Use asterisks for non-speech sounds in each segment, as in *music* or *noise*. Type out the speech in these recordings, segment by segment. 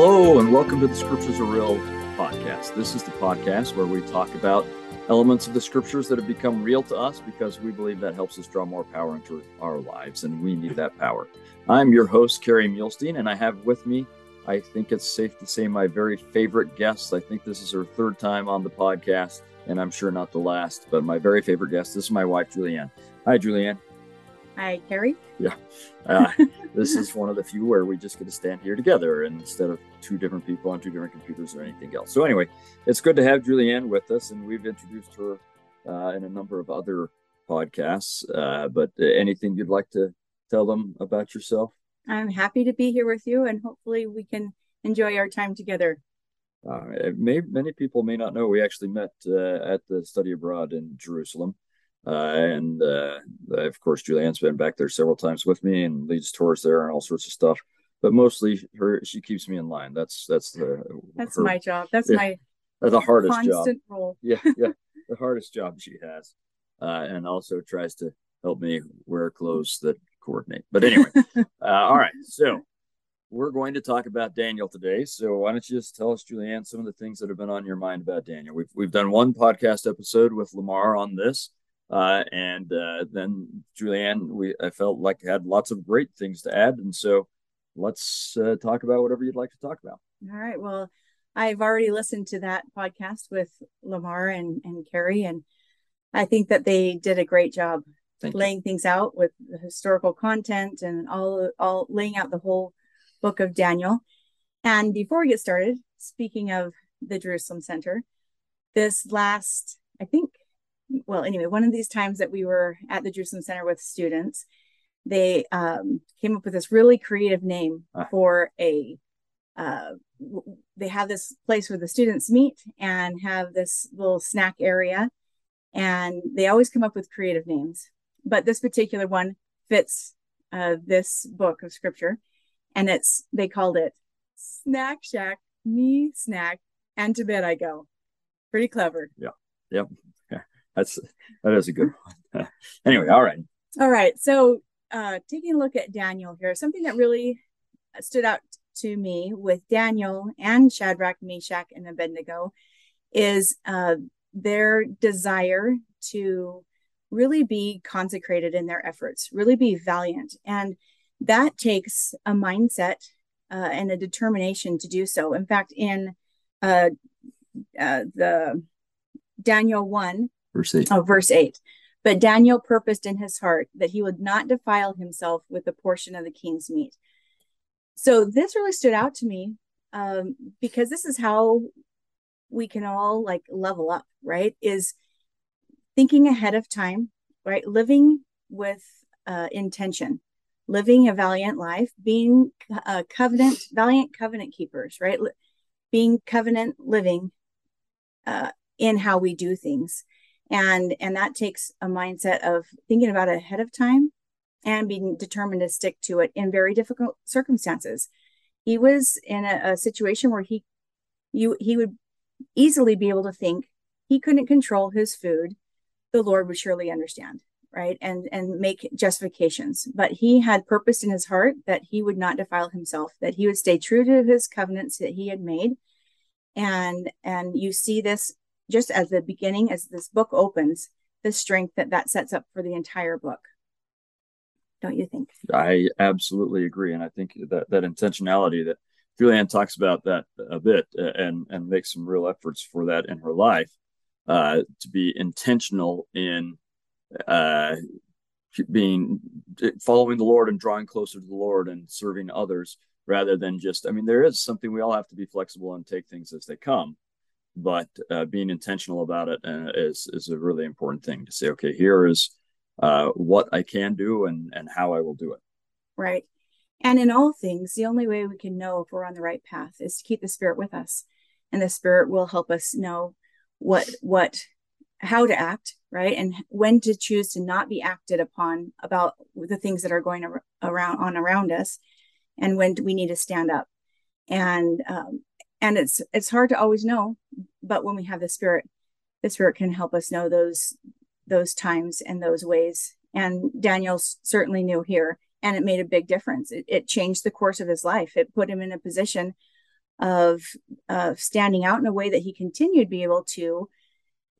Hello, and welcome to the Scriptures Are Real podcast. This is the podcast where we talk about elements of the scriptures that have become real to us because we believe that helps us draw more power into our lives, and we need that power. I'm your host, Kerry Muhlestein, and I have with me, I think it's safe to say, my very favorite guest. I think this is her third time on the podcast, and I'm sure not the last, but my very favorite guest. This is my wife, Julianne. Hi, Julianne. Hi, Kerry. Yeah. Uh, *laughs* this is one of the few where we just get to stand here together instead of two different people on two different computers or anything else. So, anyway, it's good to have Julianne with us, and we've introduced her uh, in a number of other podcasts. Uh, but anything you'd like to tell them about yourself? I'm happy to be here with you, and hopefully, we can enjoy our time together. Uh, may, many people may not know we actually met uh, at the study abroad in Jerusalem. Uh, and uh, of course, Julianne's been back there several times with me and leads tours there and all sorts of stuff. But mostly, her she keeps me in line. That's that's the that's her, my job. That's yeah, my the hardest constant job. role. yeah, *laughs* yeah, the hardest job she has, uh, and also tries to help me wear clothes that coordinate. But anyway, *laughs* uh, all right. So we're going to talk about Daniel today. So why don't you just tell us, Julianne, some of the things that have been on your mind about Daniel? We've we've done one podcast episode with Lamar on this. Uh, and uh, then Julianne, we I felt like had lots of great things to add, and so let's uh, talk about whatever you'd like to talk about. All right. Well, I've already listened to that podcast with Lamar and and Kerry, and I think that they did a great job Thank laying you. things out with the historical content and all all laying out the whole book of Daniel. And before we get started, speaking of the Jerusalem Center, this last I think well, anyway, one of these times that we were at the Jerusalem Center with students, they um, came up with this really creative name ah. for a. Uh, they have this place where the students meet and have this little snack area, and they always come up with creative names. But this particular one fits uh, this book of scripture, and it's they called it Snack Shack, Me Snack, and to bed I go. Pretty clever. Yeah. Yep that's that is a good one. *laughs* anyway, all right. All right. So uh taking a look at Daniel here, something that really stood out to me with Daniel and Shadrach, Meshach, and Abednego is uh their desire to really be consecrated in their efforts, really be valiant. And that takes a mindset uh, and a determination to do so. In fact, in uh, uh, the Daniel 1, Verse 8. Oh, verse 8. But Daniel purposed in his heart that he would not defile himself with a portion of the king's meat. So this really stood out to me um, because this is how we can all like level up, right? Is thinking ahead of time, right? Living with uh, intention, living a valiant life, being a uh, covenant, valiant covenant keepers, right? Being covenant living uh, in how we do things and and that takes a mindset of thinking about it ahead of time and being determined to stick to it in very difficult circumstances. He was in a, a situation where he you he would easily be able to think he couldn't control his food the lord would surely understand right? And and make justifications. But he had purpose in his heart that he would not defile himself that he would stay true to his covenants that he had made. And and you see this just as the beginning, as this book opens, the strength that that sets up for the entire book. Don't you think? I absolutely agree, and I think that that intentionality that Julianne talks about that a bit uh, and and makes some real efforts for that in her life uh, to be intentional in uh, being following the Lord and drawing closer to the Lord and serving others rather than just. I mean, there is something we all have to be flexible and take things as they come but uh, being intentional about it uh, is is a really important thing to say. Okay, here is uh, what I can do and and how I will do it. Right, and in all things, the only way we can know if we're on the right path is to keep the Spirit with us, and the Spirit will help us know what what how to act right and when to choose to not be acted upon about the things that are going around on around us and when we need to stand up and um, and it's it's hard to always know but when we have the spirit the spirit can help us know those those times and those ways. And daniel certainly knew here and it made a big difference. It, it changed the course of his life. It put him in a position of of standing out in a way that he continued to be able to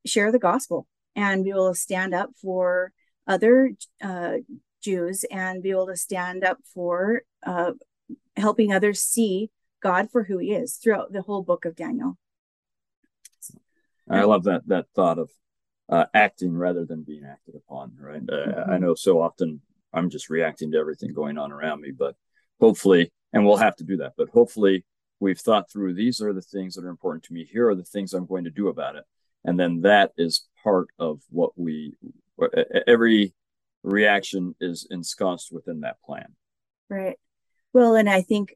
share the gospel and be able to stand up for other uh, Jews and be able to stand up for uh, helping others see God for who He is throughout the whole book of Daniel. I love that that thought of uh, acting rather than being acted upon. Right. Uh, mm-hmm. I know so often I'm just reacting to everything going on around me, but hopefully, and we'll have to do that. But hopefully, we've thought through these are the things that are important to me. Here are the things I'm going to do about it, and then that is part of what we. Every reaction is ensconced within that plan. Right. Well, and I think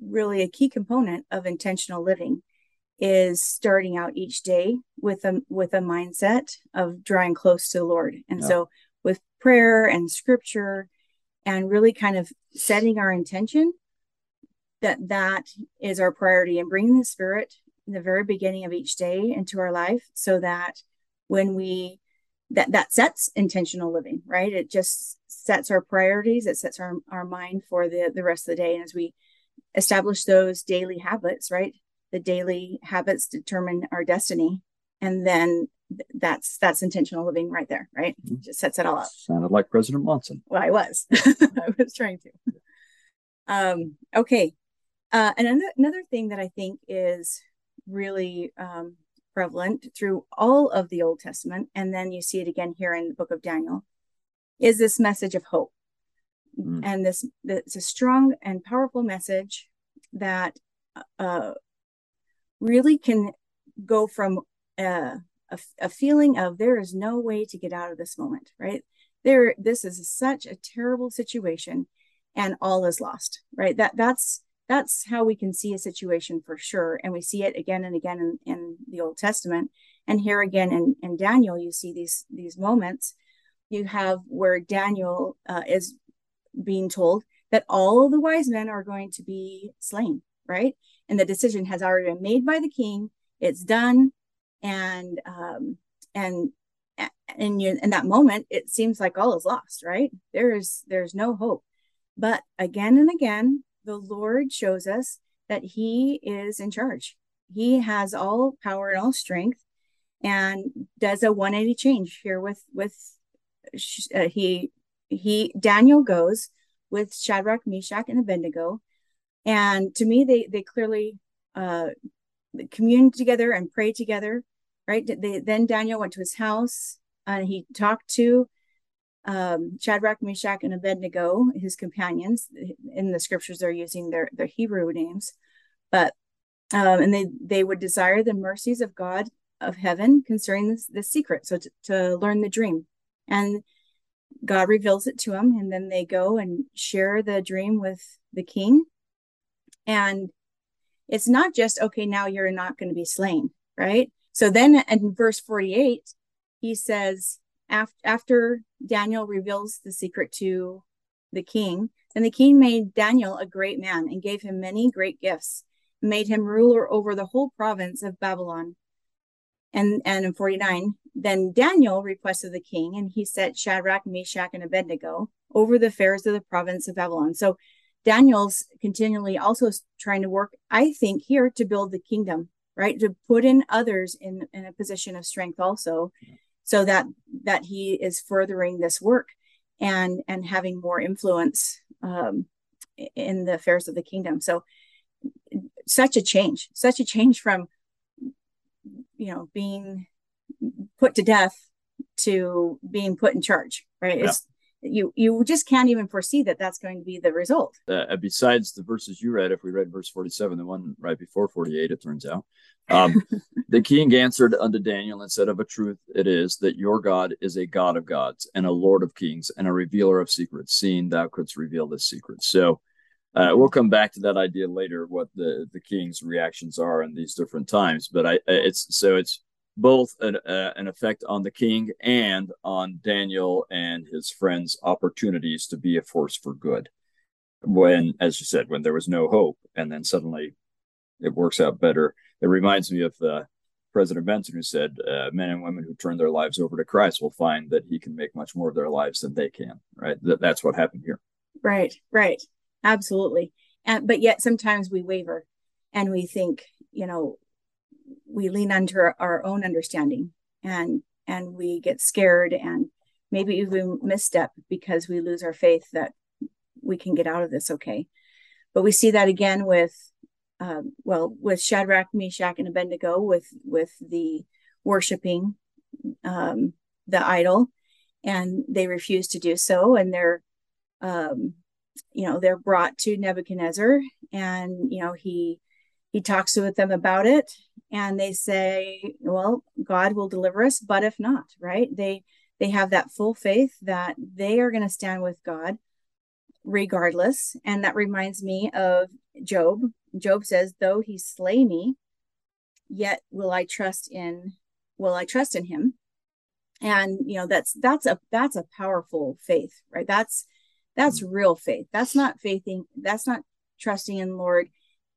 really a key component of intentional living is starting out each day with a with a mindset of drawing close to the Lord. And yeah. so with prayer and scripture and really kind of setting our intention that that is our priority and bringing the spirit in the very beginning of each day into our life so that when we that that sets intentional living right it just sets our priorities it sets our, our mind for the the rest of the day and as we establish those daily habits right? The daily habits determine our destiny. And then that's that's intentional living right there right? Mm-hmm. just sets it all up. Sounded like president monson. Well i was. *laughs* I was trying to. Um okay. Uh and another, another thing that i think is really um prevalent through all of the Old Testament, and then you see it again here in the book of Daniel, is this message of hope. Mm. And this it's a strong and powerful message that uh, really can go from a, a feeling of there is no way to get out of this moment, right? There, this is such a terrible situation, and all is lost, right? That that's that's how we can see a situation for sure. And we see it again and again in, in the Old Testament. And here again in, in Daniel, you see these, these moments. You have where Daniel uh, is being told that all the wise men are going to be slain, right? And the decision has already been made by the king. It's done. And, um, and, and you, in that moment, it seems like all is lost, right? There's, there's no hope. But again and again, the Lord shows us that He is in charge. He has all power and all strength, and does a 180 change here with with uh, he he Daniel goes with Shadrach, Meshach, and Abednego, and to me they they clearly uh, communed together and prayed together. Right? They, then Daniel went to his house and he talked to um, Shadrach, Meshach, and Abednego, his companions. In the scriptures, they're using their their Hebrew names, but um, and they they would desire the mercies of God of heaven concerning this, this secret. So to, to learn the dream, and God reveals it to them, and then they go and share the dream with the king. And it's not just okay. Now you're not going to be slain, right? So then in verse forty eight, he says after, after Daniel reveals the secret to the king, then the king made Daniel a great man and gave him many great gifts, made him ruler over the whole province of Babylon. And, and in 49, then Daniel requested the king, and he set Shadrach, Meshach, and Abednego over the affairs of the province of Babylon. So Daniel's continually also trying to work, I think, here to build the kingdom, right? To put in others in, in a position of strength also so that that he is furthering this work and and having more influence um, in the affairs of the kingdom so such a change such a change from you know being put to death to being put in charge right yeah. it's you you just can't even foresee that that's going to be the result. Uh, besides the verses you read, if we read verse 47, the one right before 48, it turns out, um, *laughs* the king answered unto Daniel and said, Of a truth it is that your God is a God of gods and a Lord of kings and a revealer of secrets, seeing thou couldst reveal this secret. So uh, we'll come back to that idea later, what the, the king's reactions are in these different times. But I, it's so it's both an, uh, an effect on the king and on Daniel and his friends' opportunities to be a force for good. When, as you said, when there was no hope, and then suddenly it works out better. It reminds me of uh, President Benson, who said, uh, "Men and women who turn their lives over to Christ will find that He can make much more of their lives than they can." Right? That, that's what happened here. Right. Right. Absolutely. And but yet sometimes we waver and we think you know we lean under our own understanding and and we get scared and maybe even misstep because we lose our faith that we can get out of this okay. But we see that again with um, well with shadrach meshach and abednego with with the worshiping um, the idol and they refuse to do so and they're um, you know they're brought to nebuchadnezzar and you know he he talks with them about it and they say well god will deliver us but if not right? They they have that full faith that they are going to stand with god regardless. And that reminds me of job. Job says though he slay me yet will i trust in will i trust in him. And you know that's that's a that's a powerful faith right? That's that's mm-hmm. real faith. That's not faithing that's not trusting in lord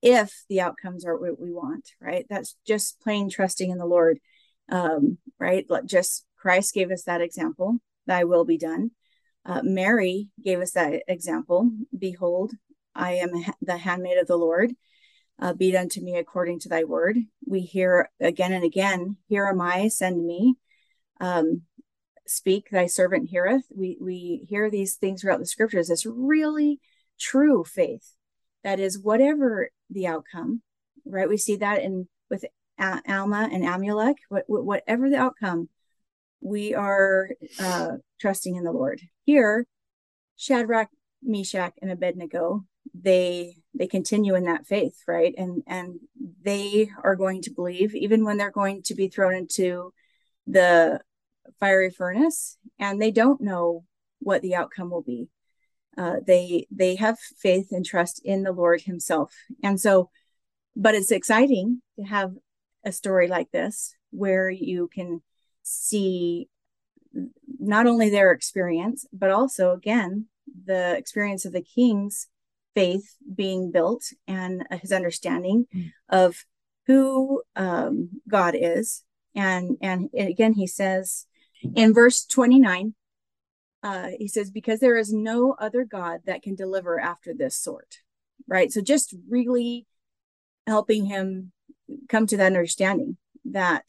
if the outcomes are what we want right? That's just plain trusting in the lord um right? Just christ gave us that example thy will be done. Uh, mary gave us that example behold i am the handmaid of the lord. Uh, be done to me according to thy word. We hear again and again here am i send me. Um, speak thy servant heareth. We we hear these things throughout the scriptures. This really true faith. That is whatever the outcome right? We see that in with alma and amulek what, whatever the outcome we are uh, trusting in the lord. Here shadrach meshach and abednego they they continue in that faith right? And and they are going to believe even when they're going to be thrown into the fiery furnace and they don't know what the outcome will be uh, they they have faith and trust in the lord himself and so but it's exciting to have a story like this where you can see not only their experience but also again the experience of the king's faith being built and his understanding mm. of who um, god is and and again he says in verse 29 uh, he says because there is no other god that can deliver after this sort right so just really helping him come to that understanding that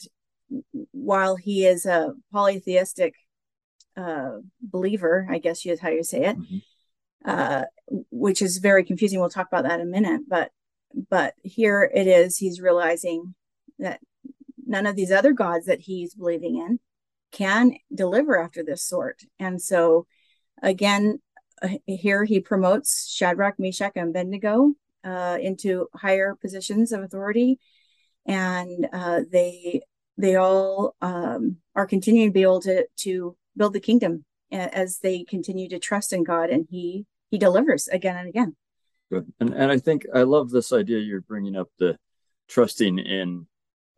while he is a polytheistic uh, believer i guess you is how you say it mm-hmm. uh, which is very confusing we'll talk about that in a minute but but here it is he's realizing that none of these other gods that he's believing in can deliver after this sort. And so, again, uh, here he promotes Shadrach, Meshach, and Abednego uh, into higher positions of authority, and uh, they they all um, are continuing to be able to to build the kingdom as they continue to trust in God, and He He delivers again and again. Good, and and I think I love this idea you're bringing up the trusting in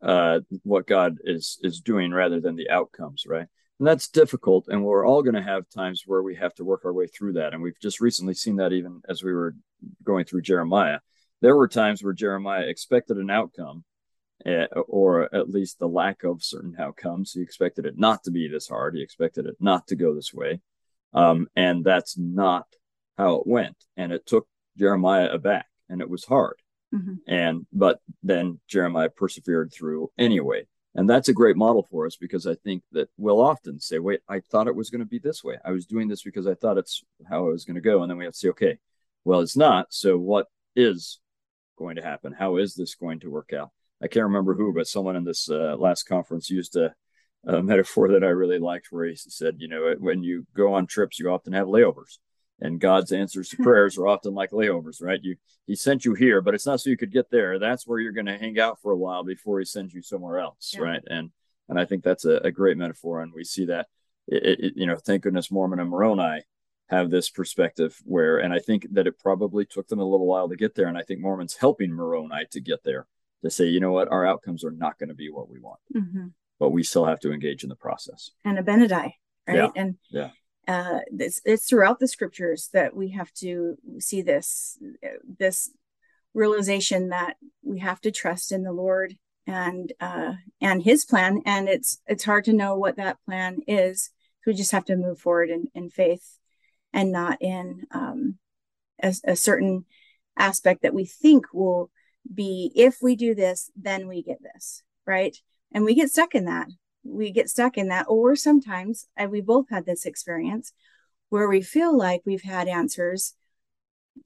uh, what God is is doing rather than the outcomes, right? And that's difficult, and we're all going to have times where we have to work our way through that. And we've just recently seen that even as we were going through Jeremiah. There were times where Jeremiah expected an outcome, uh, or at least the lack of certain outcomes. He expected it not to be this hard. He expected it not to go this way, um, and that's not how it went. And it took Jeremiah aback, and it was hard. Mm-hmm. And but then Jeremiah persevered through anyway. And that's a great model for us because I think that we'll often say, wait, I thought it was going to be this way. I was doing this because I thought it's how it was going to go. And then we have to say, okay, well, it's not. So what is going to happen? How is this going to work out? I can't remember who, but someone in this uh, last conference used a, a metaphor that I really liked where he said, you know, when you go on trips, you often have layovers and God's answers to prayers are often like layovers, right? You he sent you here, but it's not so you could get there. That's where you're going to hang out for a while before he sends you somewhere else, yeah. right? And and I think that's a, a, great metaphor, and we see that. It, it, you know, thank goodness Mormon and Moroni have this perspective where, and I think that it probably took them a little while to get there, and I think Mormons helping Moroni to get there to say, you know what, our outcomes are not going to be what we want, mm-hmm. but we still have to engage in the process. And Abinadi, right? Yeah. And yeah uh, it's, it's throughout the scriptures that we have to see this this realization that we have to trust in the Lord and uh, and His plan, and it's it's hard to know what that plan is. So we just have to move forward in, in faith and not in um, a, a certain aspect that we think will be if we do this, then we get this, right? And we get stuck in that. We get stuck in that. Or sometimes, and we both had this experience where we feel like we've had answers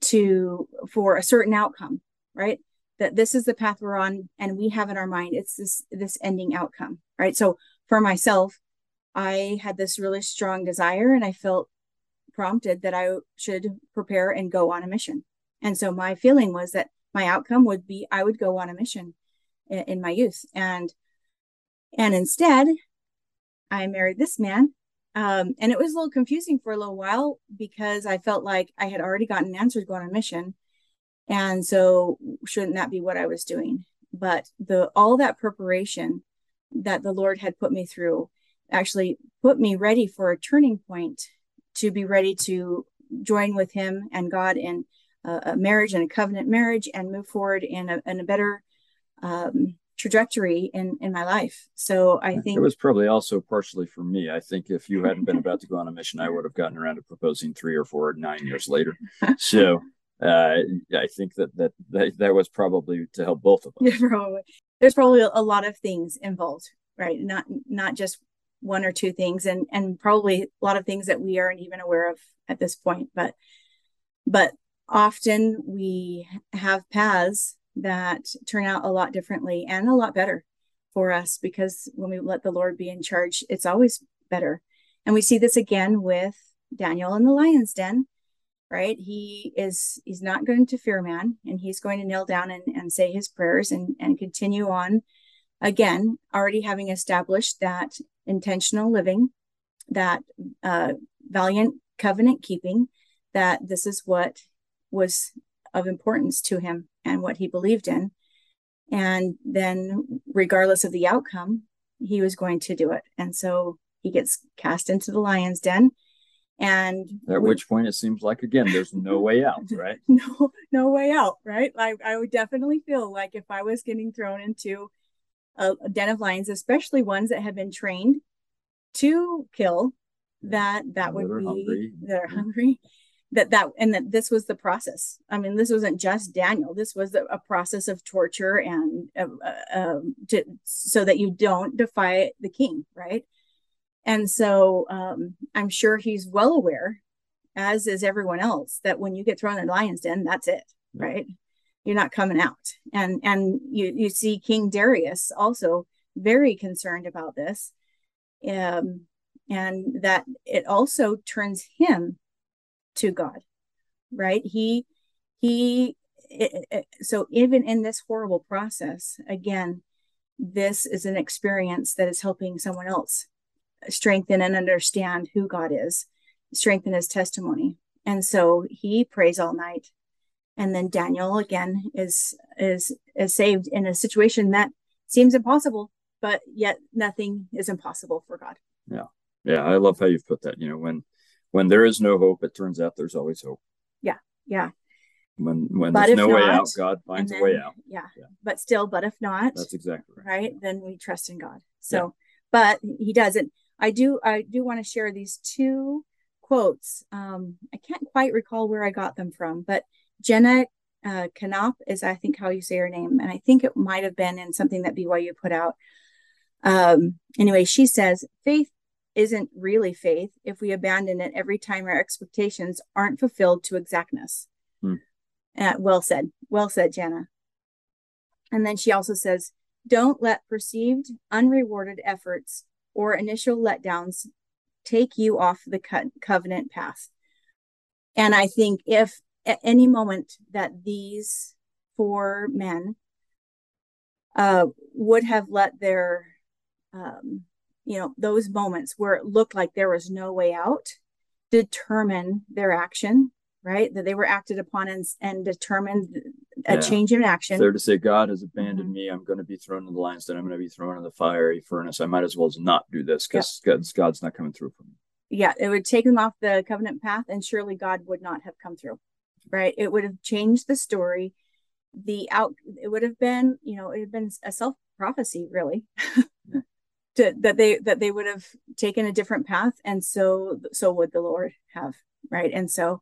to for a certain outcome, right? That this is the path we're on, and we have in our mind it's this this ending outcome, right? So for myself, I had this really strong desire, and I felt prompted that I should prepare and go on a mission. And so my feeling was that my outcome would be I would go on a mission in, in my youth, and and instead, I married this man um, and it was a little confusing for a little while because I felt like I had already gotten answers going on a mission. And so shouldn't that be what I was doing? But the all that preparation that the Lord had put me through actually put me ready for a turning point to be ready to join with him and God in a, a marriage and a covenant marriage and move forward in a, in a better um, trajectory in in my life. So I think it was probably also partially for me. I think if you hadn't been about to go on a mission, I would have gotten around to proposing three or four or nine years later. *laughs* So uh, I think that, that that that was probably to help both of us. Yeah, *laughs* probably. There's probably a lot of things involved, right? Not not just one or two things, and and probably a lot of things that we aren't even aware of at this point. But but often we have paths that turn out a lot differently and a lot better for us because when we let the Lord be in charge, it's always better. And we see this again with Daniel in the lion's den, right? He is he's not going to fear man and he's going to kneel down and, and say his prayers and, and continue on again, already having established that intentional living, that uh, valiant covenant keeping, that this is what was of importance to him and what he believed in. And then, regardless of the outcome, he was going to do it. And so he gets cast into the lion's den. And at we, which point it seems like again, there's no *laughs* way out, right? *laughs* no, no way out, right? I, I would definitely feel like if I was getting thrown into a, a den of lions, especially ones that have been trained to kill, that that would be hungry. they're mm-hmm. hungry that that and that this was the process. I mean this wasn't just daniel. This was a, process of torture and uh, uh, to, so that you don't defy the king right? And so um, i'm sure he's well aware as is everyone else that when you get thrown in the lion's den that's it right? You're not coming out. And and you you see king darius also very concerned about this um, and that it also turns him to God, right? He, he, it, it, so even in this horrible process, again, this is an experience that is helping someone else strengthen and understand who God is, strengthen his testimony. And so he prays all night. And then Daniel again is is is saved in a situation that seems impossible, but yet nothing is impossible for God. Yeah. Yeah. I love how you've put that. You know, when when there is no hope, it turns out there's always hope. Yeah, yeah. When when but there's no not, way out, God finds then, a way out. Yeah. yeah. But still, but if not, that's exactly right. Right, then we trust in God. So, yeah. but He doesn't. I do. I do want to share these two quotes. Um, I can't quite recall where I got them from, but Jenna uh, Knopf is, I think, how you say her name, and I think it might have been in something that BYU put out. Um, anyway, she says faith isn't really faith if we abandon it every time our expectations aren't fulfilled to exactness. Hmm. Uh, well said. Well said, Jana. And then she also says, don't let perceived unrewarded efforts or initial letdowns take you off the co- covenant path. And I think if at any moment that these four men uh, would have let their um, you know those moments where it looked like there was no way out determine their action right? That they were acted upon and, and determined a yeah. change in action. They're to say god has abandoned mm-hmm. me. I'm going to be thrown in the lion's den. I'm going to be thrown in the fiery furnace. I might as well not do this because yep. god's, god's not coming through for me. Yeah it would take them off the covenant path and surely god would not have come through right? It would have changed the story. The out it would have been you know it had been a self prophecy really *laughs* to, that they that they would have taken a different path and so so would the lord have right? And so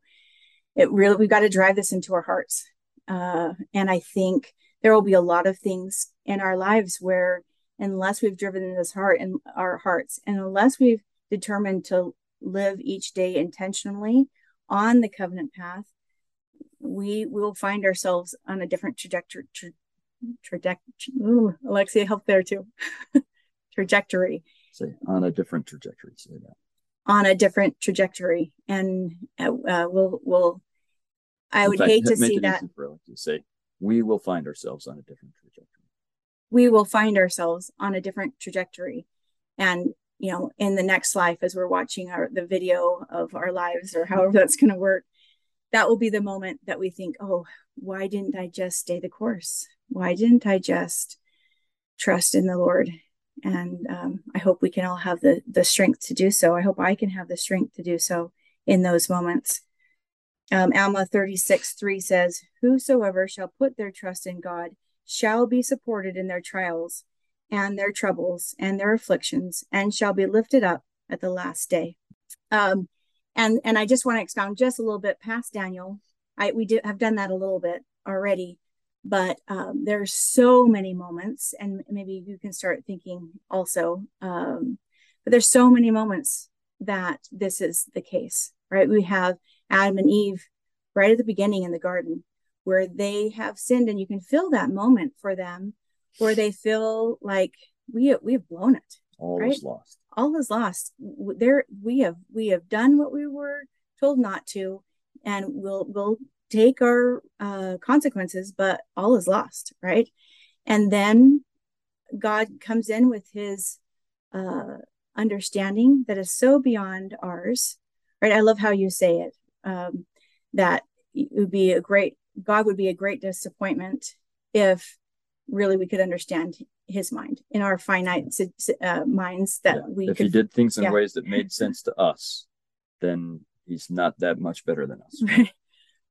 it really we've got to drive this into our hearts. Uh and i think there will be a lot of things in our lives where unless we've driven this heart in our hearts and unless we've determined to live each day intentionally on the covenant path we will find ourselves on a different trajectory tra- trajectory alexia help there too *laughs* trajectory. Say on a different trajectory say that. On a different trajectory. And uh, uh we'll we'll i in would fact, hate to see that. to say we will find ourselves on a different trajectory. We will find ourselves on a different trajectory. And you know in the next life as we're watching our the video of our lives or however *laughs* that's going to work that will be the moment that we think oh why didn't i just stay the course? Why didn't i just trust in the lord and um, i hope we can all have the the strength to do so. I hope i can have the strength to do so in those moments. Um, alma 36 3 says whosoever shall put their trust in god shall be supported in their trials and their troubles and their afflictions and shall be lifted up at the last day. Um, and and i just want to expound just a little bit past daniel. I we do have done that a little bit already but um, there's so many moments and maybe you can start thinking also um, but there's so many moments that this is the case right? We have adam and eve right at the beginning in the garden where they have sinned and you can feel that moment for them where they feel like we we have blown it all right? is lost. All is lost. There we have we have done what we were told not to and we'll we'll take our uh, consequences but all is lost right and then god comes in with his uh, understanding that is so beyond ours right i love how you say it um, that it would be a great God would be a great disappointment if really we could understand his mind in our finite uh, minds that yeah. we if could, he did things in yeah. ways that made sense to us then he's not that much better than us *laughs* right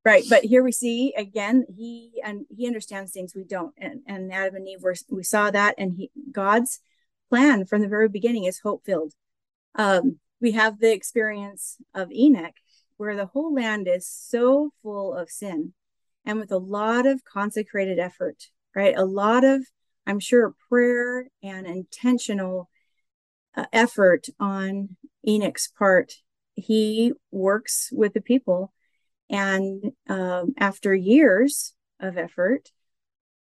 right but here we see again he and he understands things we don't and, and adam and eve were, we saw that and he god's plan from the very beginning is hope filled um, we have the experience of enoch where the whole land is so full of sin and with a lot of consecrated effort, right? A lot of, I'm sure, prayer and intentional uh, effort on Enoch's part. He works with the people. And um, after years of effort,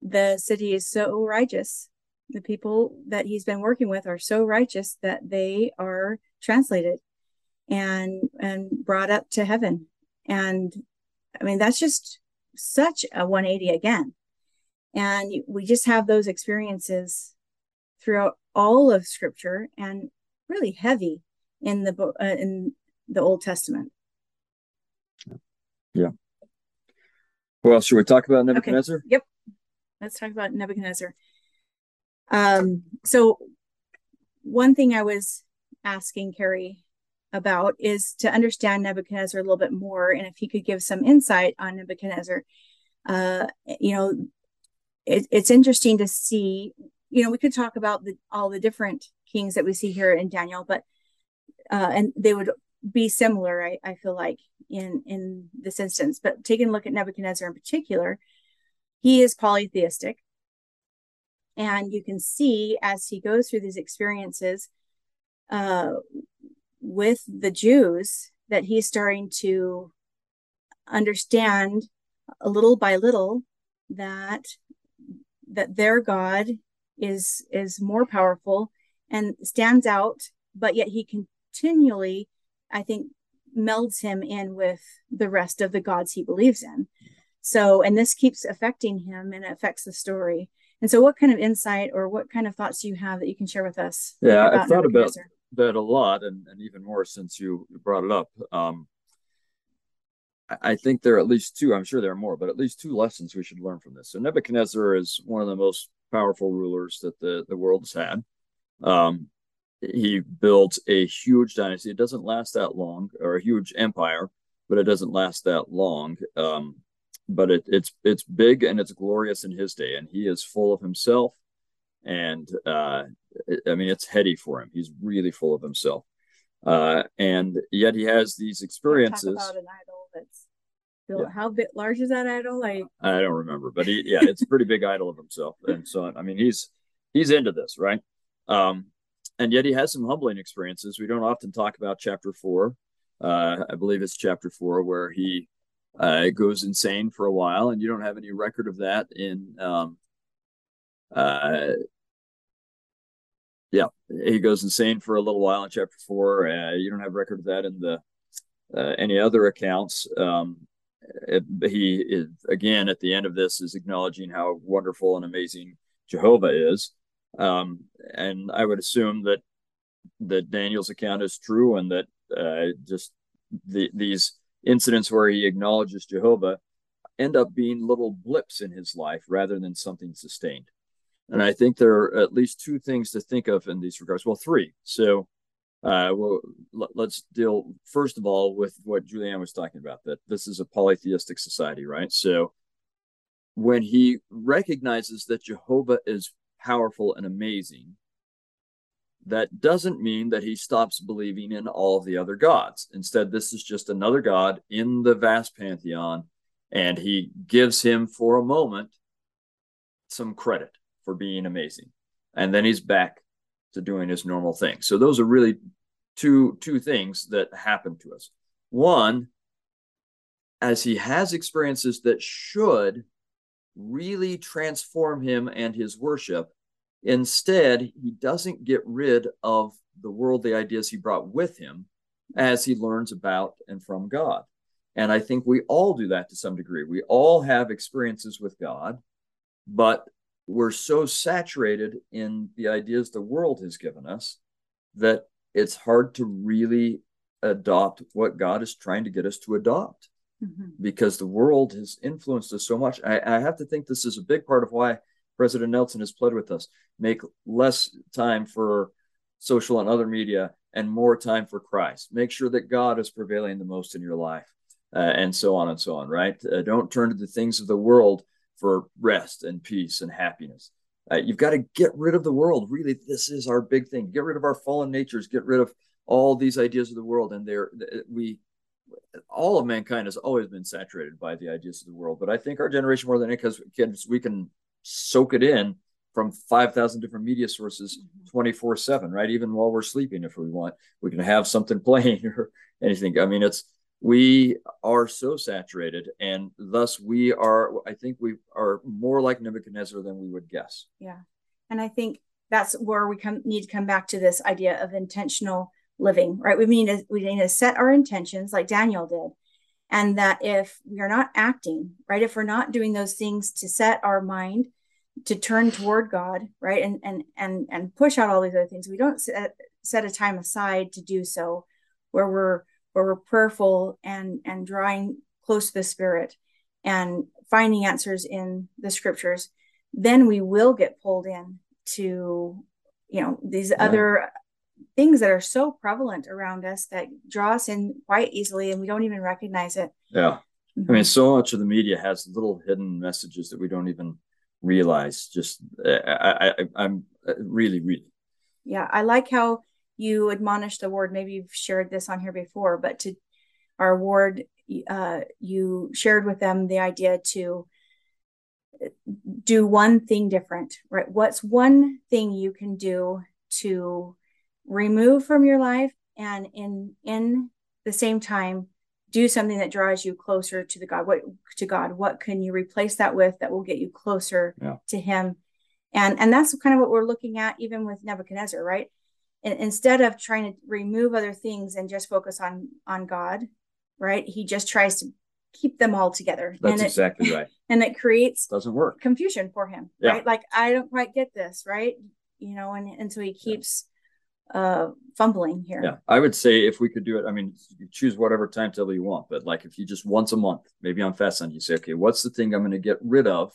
the city is so righteous. The people that he's been working with are so righteous that they are translated and and brought up to heaven. And I mean, that's just such a 180 again. And we just have those experiences throughout all of Scripture and really heavy in the uh, in the Old Testament. Yeah. Well, should we talk about Nebuchadnezzar? Okay. Yep. Let's talk about Nebuchadnezzar. Um, so one thing I was asking Kerry about is to understand Nebuchadnezzar a little bit more. And if he could give some insight on Nebuchadnezzar, uh, you know, it, it's interesting to see, you know, we could talk about the, all the different kings that we see here in Daniel, but, uh, and they would be similar, I, I feel like in, in this instance, but taking a look at Nebuchadnezzar in particular, he is polytheistic. And you can see as he goes through these experiences, uh, with the Jews that he's starting to understand a little by little that that their God is is more powerful and stands out, but yet he continually, I think, melds him in with the rest of the gods he believes in. So, and this keeps affecting him and affects the story. And so, what kind of insight or what kind of thoughts do you have that you can share with us? Yeah, I thought about that a lot, and, and even more since you brought it up. Um, I think there are at least two, I'm sure there are more, but at least two lessons we should learn from this. So Nebuchadnezzar is one of the most powerful rulers that the, the world has had. Um, he built a huge dynasty. It doesn't last that long, or a huge empire, but it doesn't last that long. Um, but it, it's it's big and it's glorious in his day, and he is full of himself and uh, I mean it's heady for him. He's really full of himself, uh, and yet he has these experiences. Talk about an idol that's Bill, yeah. how bit large is that idol? Like I don't remember, but he yeah, it's a pretty big idol of himself, and so I mean he's he's into this, right? Um, and yet he has some humbling experiences. We don't often talk about chapter four. Uh, I believe it's chapter four where he uh, goes insane for a while, and you don't have any record of that in. Um, uh, yeah, he goes insane for a little while in chapter four. Uh, you don't have record of that in the uh, any other accounts. Um, it, he is, again at the end of this is acknowledging how wonderful and amazing Jehovah is, um, and I would assume that that Daniel's account is true, and that uh, just the, these incidents where he acknowledges Jehovah end up being little blips in his life rather than something sustained. And I think there are at least two things to think of in these regards. Well, three. So, uh, well, let, us deal first of all with what Julianne was talking about that this is a polytheistic society, right? So, when he recognizes that Jehovah is powerful and amazing, that doesn't mean that he stops believing in all of the other gods. Instead, this is just another god in the vast pantheon, and he gives him for a moment some credit for being amazing. And then he's back to doing his normal thing. So those are really two two things that happen to us. One, as he has experiences that should really transform him and his worship, Instead, he doesn't get rid of the worldly ideas he brought with him as he learns about and from God. And I think we all do that to some degree. We all have experiences with God, but we're so saturated in the ideas the world has given us that it's hard to really adopt what God is trying to get us to adopt mm-hmm. because the world has influenced us so much. I, I have to think this is a big part of why President Nelson has pled with us make less time for social and other media and more time for Christ. Make sure that God is prevailing the most in your life, uh, and so on and so on, right? Uh, don't turn to the things of the world for rest and peace and happiness. Uh, you've got to get rid of the world. Really, this is our big thing. Get rid of our fallen natures. Get rid of all these ideas of the world. And there, we, all of mankind has always been saturated by the ideas of the world. But I think our generation more than any because kids we can soak it in from 5,000 different media sources mm-hmm. 24 7, right? Even while we're sleeping, if we want, we can have something *laughs* playing or anything. I mean, it's, we are so saturated and thus we are, I think we are more like Nebuchadnezzar than we would guess. Yeah. And I think that's where we come need to come back to this idea of intentional living, right? We need to, we need to set our intentions like Daniel did and that if we are not acting right if we're not doing those things to set our mind to turn toward god right and and and and push out all these other things we don't set, set a time aside to do so where we're where we're prayerful and and drawing close to the spirit and finding answers in the scriptures then we will get pulled in to you know these yeah. other things that are so prevalent around us that draw us in quite easily and we don't even recognize it. Yeah. Mm-hmm. I mean, so much of the media has little hidden messages that we don't even realize. Just, I, I, I'm uh, really, really. Yeah. I like how you admonished the ward. Maybe you've shared this on here before, but to our ward, uh, you shared with them the idea to do one thing different, right? What's one thing you can do to remove from your life and in in the same time do something that draws you closer to the god. What to god what can you replace that with that will get you closer yeah. to him? And and that's kind of what we're looking at even with nebuchadnezzar right? And instead of trying to remove other things and just focus on on god right? He just tries to keep them all together. That's and exactly right. *laughs* and it creates doesn't work. confusion for him yeah. right? Like i don't quite get this right? You know and and so he keeps uh fumbling here. Yeah, I would say if we could do it, I mean, you choose whatever timetable you want, but like if you just once a month, maybe on Fast Sunday, you say, okay, what's the thing I'm going to get rid of?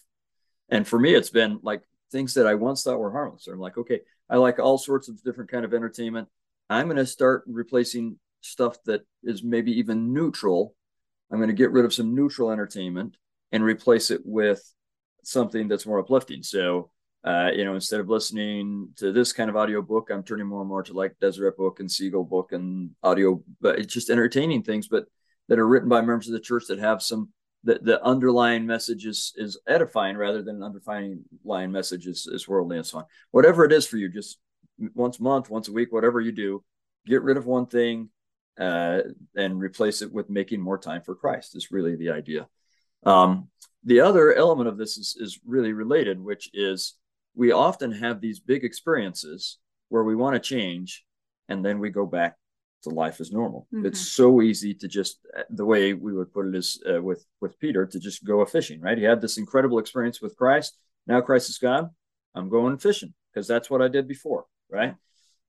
And for me, it's been like things that I once thought were harmless. I'm like, okay, I like all sorts of different kind of entertainment. I'm going to start replacing stuff that is maybe even neutral. I'm going to get rid of some neutral entertainment and replace it with something that's more uplifting. So uh, you know, instead of listening to this kind of audio book, I'm turning more and more to like Deseret book and Seagull book and audio, but it's just entertaining things, but that are written by members of the church that have some the, the underlying message is, is edifying rather than underlying message is, is worldly and so on. Whatever it is for you, just once a month, once a week, whatever you do, get rid of one thing uh, and replace it with making more time for Christ is really the idea. Um, the other element of this is, is really related, which is we often have these big experiences where we want to change and then we go back to life as normal. Mm-hmm. It's so easy to just the way we would put it is uh, with with Peter to just go a fishing, right? He had this incredible experience with Christ. Now Christ is gone. I'm going fishing because that's what I did before, right?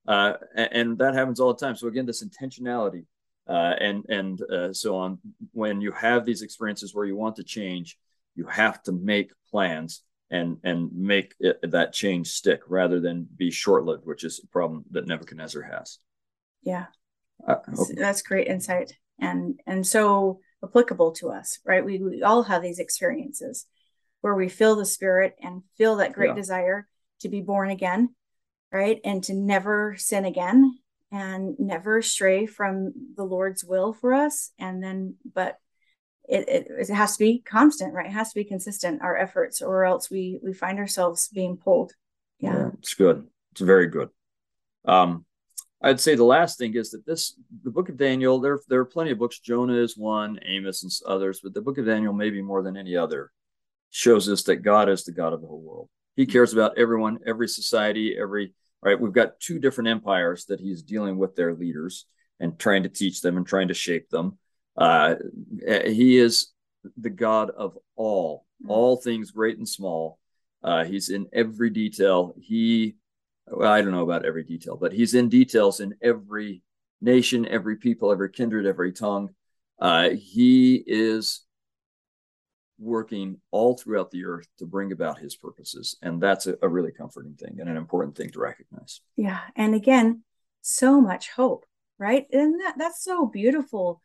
Uh, and, and, that happens all the time. So again, this intentionality uh, and and uh, so on. When you have these experiences where you want to change, you have to make plans and and make it, that change stick rather than be short lived, which is a problem that Nebuchadnezzar has. Yeah, uh, okay. That's great insight and and so applicable to us, right? We, we all have these experiences where we feel the spirit and feel that great yeah. desire to be born again, right? And to never sin again and never stray from the Lord's will for us. And then, but it, it, it has to be constant, right? It has to be consistent, our efforts, or else we we find ourselves being pulled. Yeah. yeah it's good. It's very good. Um, I'd say the last thing is that this, the book of Daniel, there, there are plenty of books. Jonah is one, Amos and others, but the book of Daniel, maybe more than any other, shows us that God is the God of the whole world. He cares about everyone, every society, every, right? We've got two different empires that he's dealing with their leaders and trying to teach them and trying to shape them. Uh, he is the God of all, all things great and small. Uh, he's in every detail. He well, I don't know about every detail, but he's in details in every nation, every people, every kindred, every tongue. Uh, he is working all throughout the earth to bring about his purposes. And that's a, a really comforting thing and an important thing to recognize. Yeah. And again, so much hope, right? And that that's so beautiful,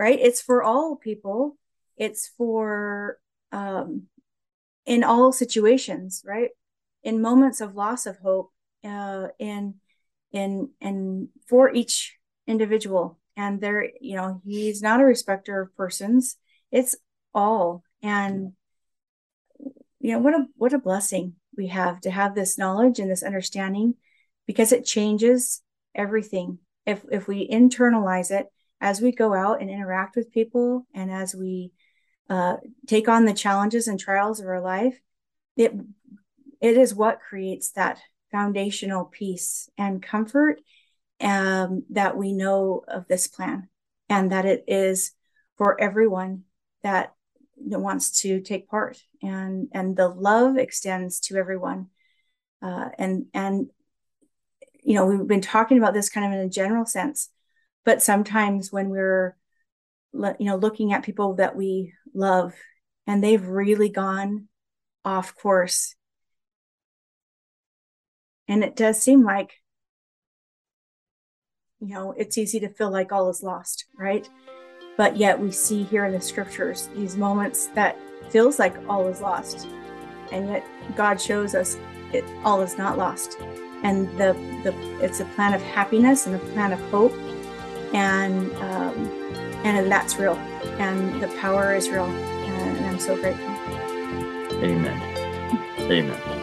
right? It's for all people. It's for um in all situations, right? In moments of loss of hope, uh, in in in for each individual and there you know he's not a respecter of persons it's all and you know what a what a blessing we have to have this knowledge and this understanding because it changes everything if if we internalize it as we go out and interact with people and as we uh, take on the challenges and trials of our life it it is what creates that foundational peace and comfort um, that we know of this plan and that it is for everyone that wants to take part. And and the love extends to everyone. Uh, and and you know we've been talking about this kind of in a general sense but sometimes when we're you know looking at people that we love and they've really gone off course and it does seem like, you know, it's easy to feel like all is lost, right? But yet we see here in the scriptures these moments that feels like all is lost. And yet God shows us it all is not lost. And the, the it's a plan of happiness and a plan of hope. And um, and that's real. And the power is real. And, I'm so grateful. Amen. Amen.